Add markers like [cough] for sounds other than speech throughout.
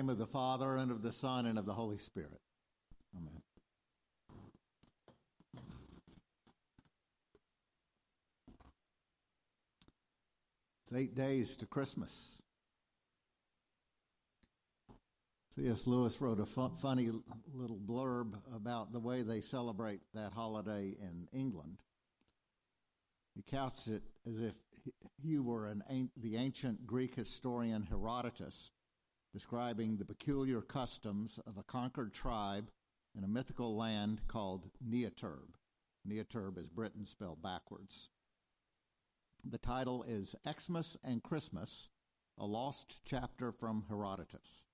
name of the Father, and of the Son, and of the Holy Spirit. Amen. It's eight days to Christmas. C.S. Lewis wrote a funny little blurb about the way they celebrate that holiday in England. He couched it as if he were an, the ancient Greek historian Herodotus describing the peculiar customs of a conquered tribe in a mythical land called Niatirb. Niatirb is Britain spelled backwards. The title is Xmas and Christmas, a lost chapter from Herodotus.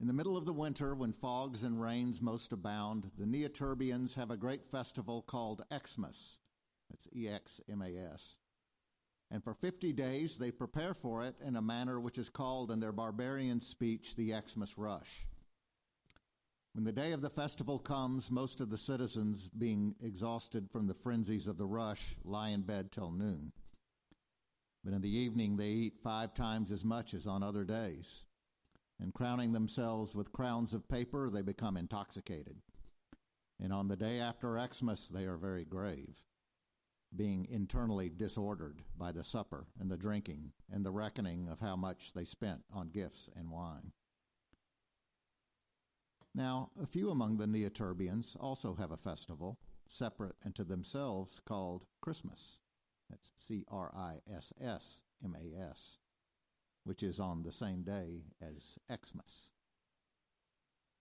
In the middle of the winter, when fogs and rains most abound, the Niatirbians have a great festival called Xmas. That's E X M A S and for 50 days they prepare for it in a manner which is called in their barbarian speech the Xmas Rush. When the day of the festival comes, most of the citizens, being exhausted from the frenzies of the rush, lie in bed till noon. But in the evening they eat five times as much as on other days. And crowning themselves with crowns of paper, they become intoxicated. And on the day after Xmas, they are very grave being internally disordered by the supper and the drinking and the reckoning of how much they spent on gifts and wine. Now, a few among the Niatirbians also have a festival, separate and to themselves, called Christmas. That's C R I S S M A S, which is on the same day as Xmas,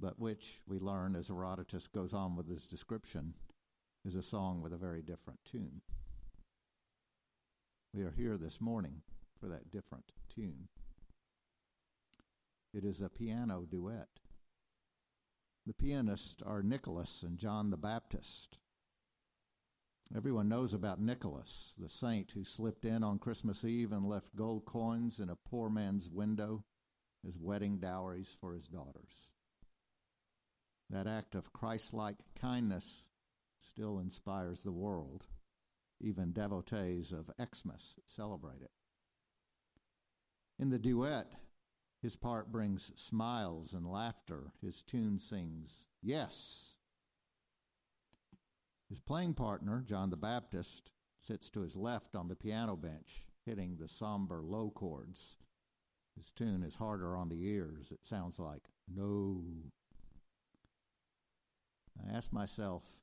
but which we learn as Herodotus goes on with his description is a song with a very different tune. We are here this morning for that different tune. It is a piano duet. The pianists are Nicholas and John the Baptist. Everyone knows about Nicholas, the saint who slipped in on Christmas Eve and left gold coins in a poor man's window as wedding dowries for his daughters. That act of Christ like kindness still inspires the world. Even devotees of Xmas celebrate it. In the duet, his part brings smiles and laughter. His tune sings, Yes. His playing partner, John the Baptist, sits to his left on the piano bench, hitting the somber low chords. His tune is harder on the ears. It sounds like, No. I ask myself,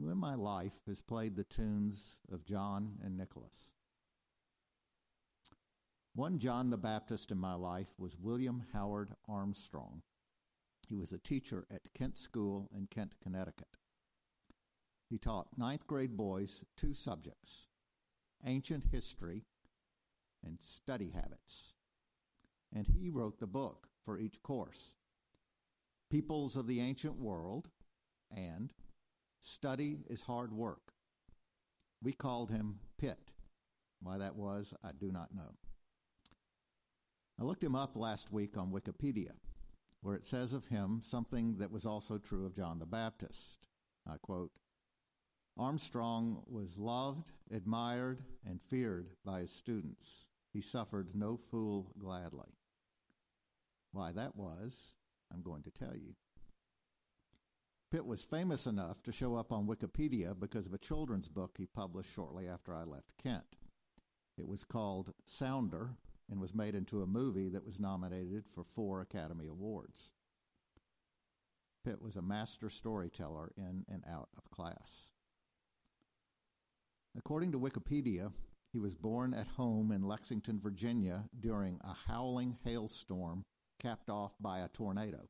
who in my life has played the tunes of John and Nicholas? One John the Baptist in my life was William Howard Armstrong. He was a teacher at Kent School in Kent, Connecticut. He taught ninth grade boys two subjects ancient history and study habits. And he wrote the book for each course Peoples of the Ancient World and Study is hard work. We called him Pitt. Why that was, I do not know. I looked him up last week on Wikipedia, where it says of him something that was also true of John the Baptist. I quote Armstrong was loved, admired, and feared by his students. He suffered no fool gladly. Why that was, I'm going to tell you. Pitt was famous enough to show up on Wikipedia because of a children's book he published shortly after I left Kent. It was called Sounder and was made into a movie that was nominated for four Academy Awards. Pitt was a master storyteller in and out of class. According to Wikipedia, he was born at home in Lexington, Virginia during a howling hailstorm capped off by a tornado.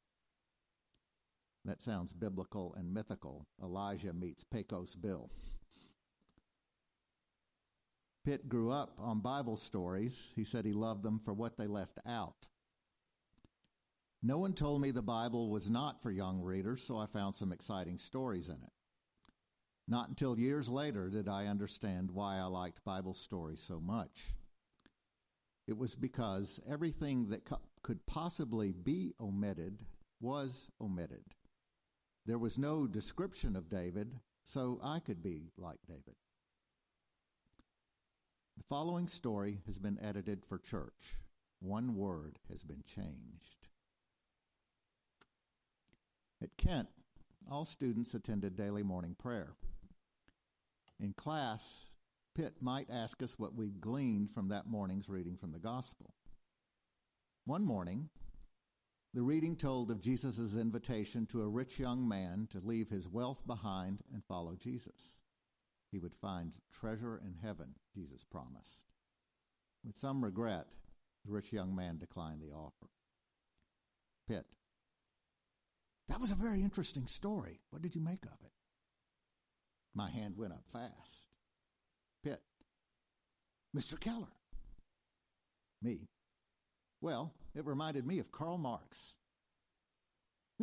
That sounds biblical and mythical. Elijah meets Pecos Bill. Pitt grew up on Bible stories. He said he loved them for what they left out. No one told me the Bible was not for young readers, so I found some exciting stories in it. Not until years later did I understand why I liked Bible stories so much. It was because everything that co- could possibly be omitted was omitted. There was no description of David, so I could be like David. The following story has been edited for church. one word has been changed. At Kent, all students attended daily morning prayer. In class, Pitt might ask us what we'd gleaned from that morning's reading from the Gospel. One morning, the reading told of Jesus' invitation to a rich young man to leave his wealth behind and follow Jesus. He would find treasure in heaven, Jesus promised. With some regret, the rich young man declined the offer. Pitt. That was a very interesting story. What did you make of it? My hand went up fast. Pitt. Mr. Keller. Me. Well, it reminded me of Karl Marx.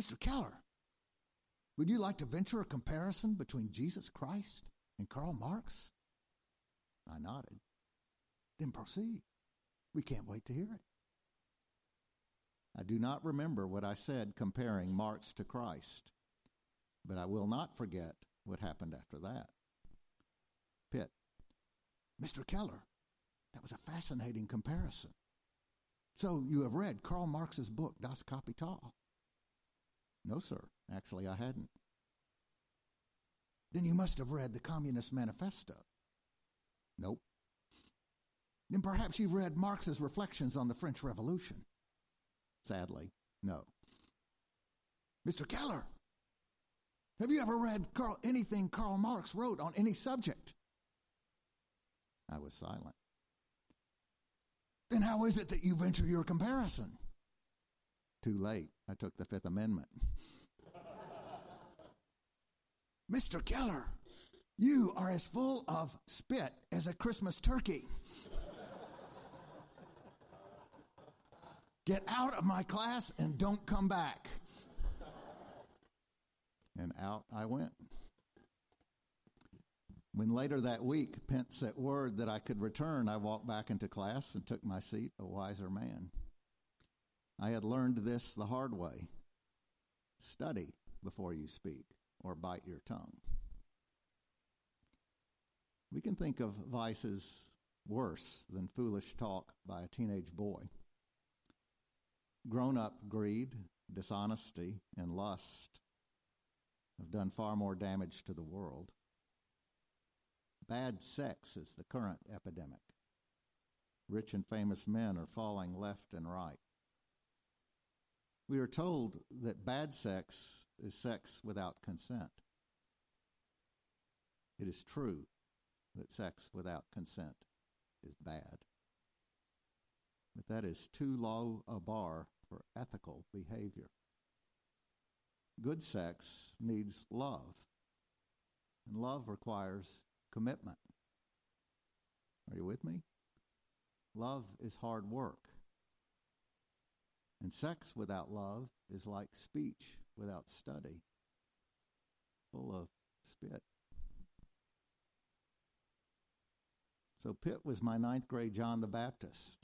Mr. Keller, would you like to venture a comparison between Jesus Christ and Karl Marx? I nodded. Then proceed. We can't wait to hear it. I do not remember what I said comparing Marx to Christ, but I will not forget what happened after that. Pitt. Mr. Keller, that was a fascinating comparison. So you have read Karl Marx's book, Das Kapital? No, sir. Actually, I hadn't. Then you must have read the Communist Manifesto. Nope. Then perhaps you've read Marx's reflections on the French Revolution. Sadly, no. Mr. Keller, have you ever read anything Karl Marx wrote on any subject? I was silent. Then how is it that you venture your comparison? Too late. I took the Fifth Amendment. [laughs] Mr. Keller, you are as full of spit as a Christmas turkey. Get out of my class and don't come back. And out I went. When later that week Pitt sent word that I could return, I walked back into class and took my seat, a wiser man. I had learned this the hard way study before you speak or bite your tongue. We can think of vices worse than foolish talk by a teenage boy. Grown up greed, dishonesty, and lust have done far more damage to the world. Bad sex is the current epidemic. Rich and famous men are falling left and right. We are told that bad sex is sex without consent. It is true that sex without consent is bad. But that is too low a bar for ethical behavior. Good sex needs love, and love requires commitment. Are you with me? Love is hard work. And sex without love is like speech without study, full of spit. So Pitt was my ninth grade John the Baptist.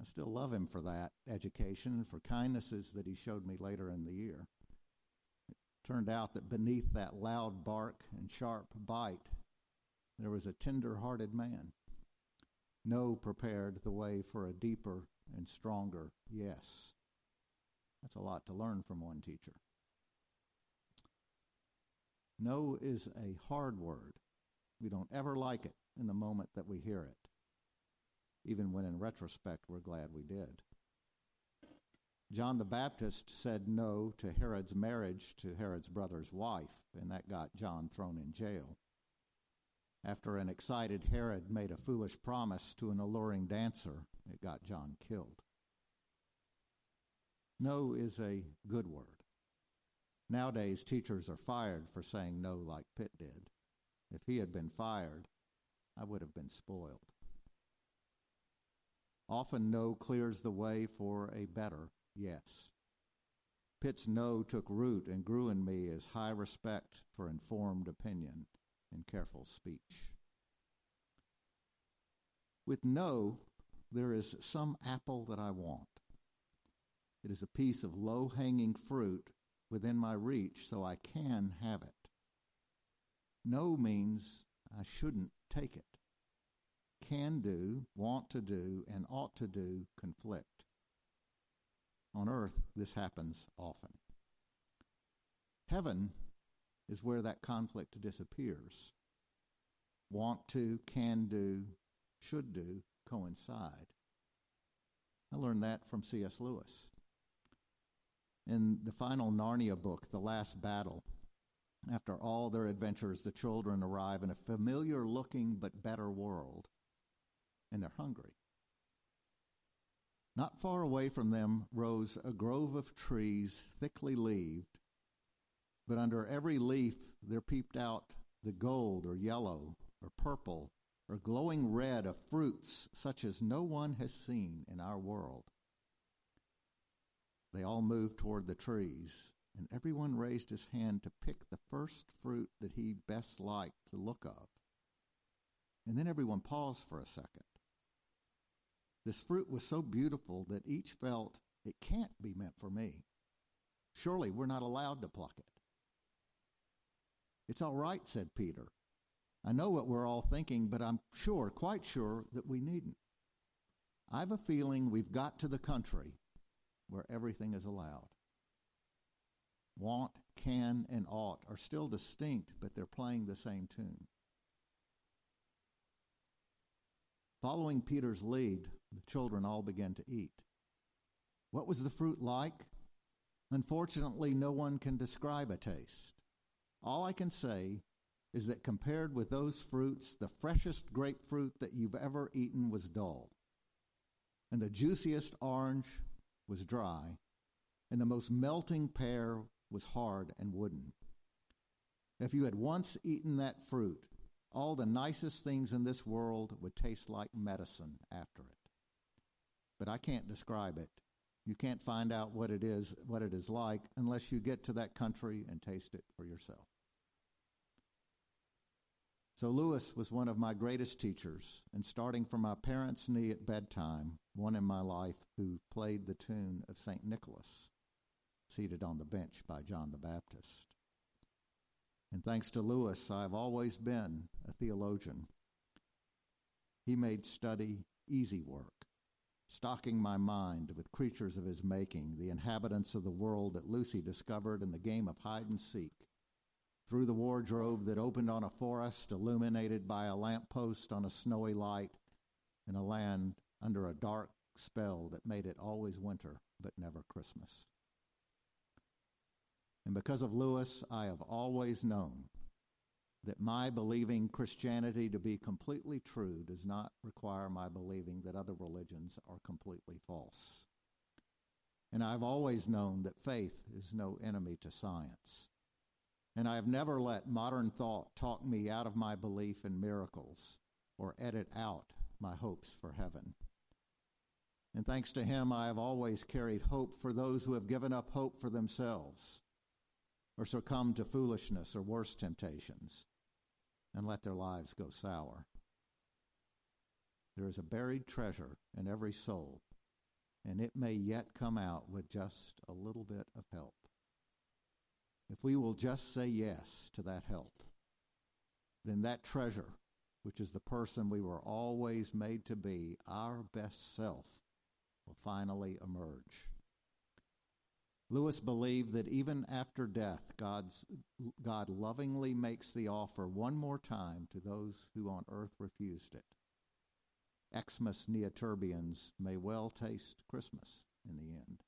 I still love him for that education and for kindnesses that he showed me later in the year. It turned out that beneath that loud bark and sharp bite, there was a tender hearted man. No prepared the way for a deeper and stronger yes. That's a lot to learn from one teacher. No is a hard word. We don't ever like it in the moment that we hear it, even when in retrospect we're glad we did. John the Baptist said no to Herod's marriage to Herod's brother's wife, and that got John thrown in jail. After an excited Herod made a foolish promise to an alluring dancer, it got John killed. No is a good word. Nowadays, teachers are fired for saying no like Pitt did. If he had been fired, I would have been spoiled. Often, no clears the way for a better yes. Pitt's no took root and grew in me as high respect for informed opinion and careful speech. With no, there is some apple that I want. It is a piece of low hanging fruit within my reach, so I can have it. No means I shouldn't take it. can do, want to do, and ought to do conflict. On earth, this happens often. Heaven is where that conflict disappears. Want to, can do, should do coincide. I learned that from C.S. Lewis. In the final Narnia book, The Last Battle, after all their adventures, the children arrive in a familiar looking but better world, and they're hungry. Not far away from them rose a grove of trees thickly leaved, but under every leaf there peeped out the gold or yellow or purple or glowing red of fruits such as no one has seen in our world. They all moved toward the trees, and everyone raised his hand to pick the first fruit that he best liked the look of. And then everyone paused for a second. This fruit was so beautiful that each felt it can't be meant for me. Surely we're not allowed to pluck it. It's all right, said Peter. I know what we're all thinking, but I'm sure, quite sure, that we needn't. I've a feeling we've got to the country where everything is allowed. Want, can, and ought are still distinct, but they're playing the same tune. Following Peter's lead, the children all began to eat. What was the fruit like? Unfortunately, no one can describe a taste. All I can say is that compared with those fruits, the freshest grapefruit that you've ever eaten was dull, and the juiciest orange was dry, and the most melting pear was hard and wooden. If you had once eaten that fruit, all the nicest things in this world would taste like medicine after it. But I can't describe it. You can't find out what it is, what it is like unless you get to that country and taste it for yourself. So Lewis was one of my greatest teachers, and starting from my parents' knee at bedtime, one in my life who played the tune of St. Nicholas, seated on the bench by John the Baptist. And thanks to Lewis, I've always been a theologian. He made study easy work, stocking my mind with creatures of his making, the inhabitants of the world that Lucy discovered in the game of hide and seek through the wardrobe that opened on a forest illuminated by a lamp post on a snowy light in a land under a dark spell that made it always winter but never Christmas. And because of Lewis, I have always known that my believing Christianity to be completely true does not require my believing that other religions are completely false. And I've always known that faith is no enemy to science. And I have never let modern thought talk me out of my belief in miracles or edit out my hopes for heaven. And thanks to him, I have always carried hope for those who have given up hope for themselves or succumbed to foolishness or worse temptations and let their lives go sour. There is a buried treasure in every soul, and it may yet come out with just a little bit of help if we will just say yes to that help, then that treasure, which is the person we were always made to be, our best self, will finally emerge. Lewis believed that even after death, God's, God lovingly makes the offer one more time to those who on earth refused it. Xmas Niatirbians may well taste Christmas in the end.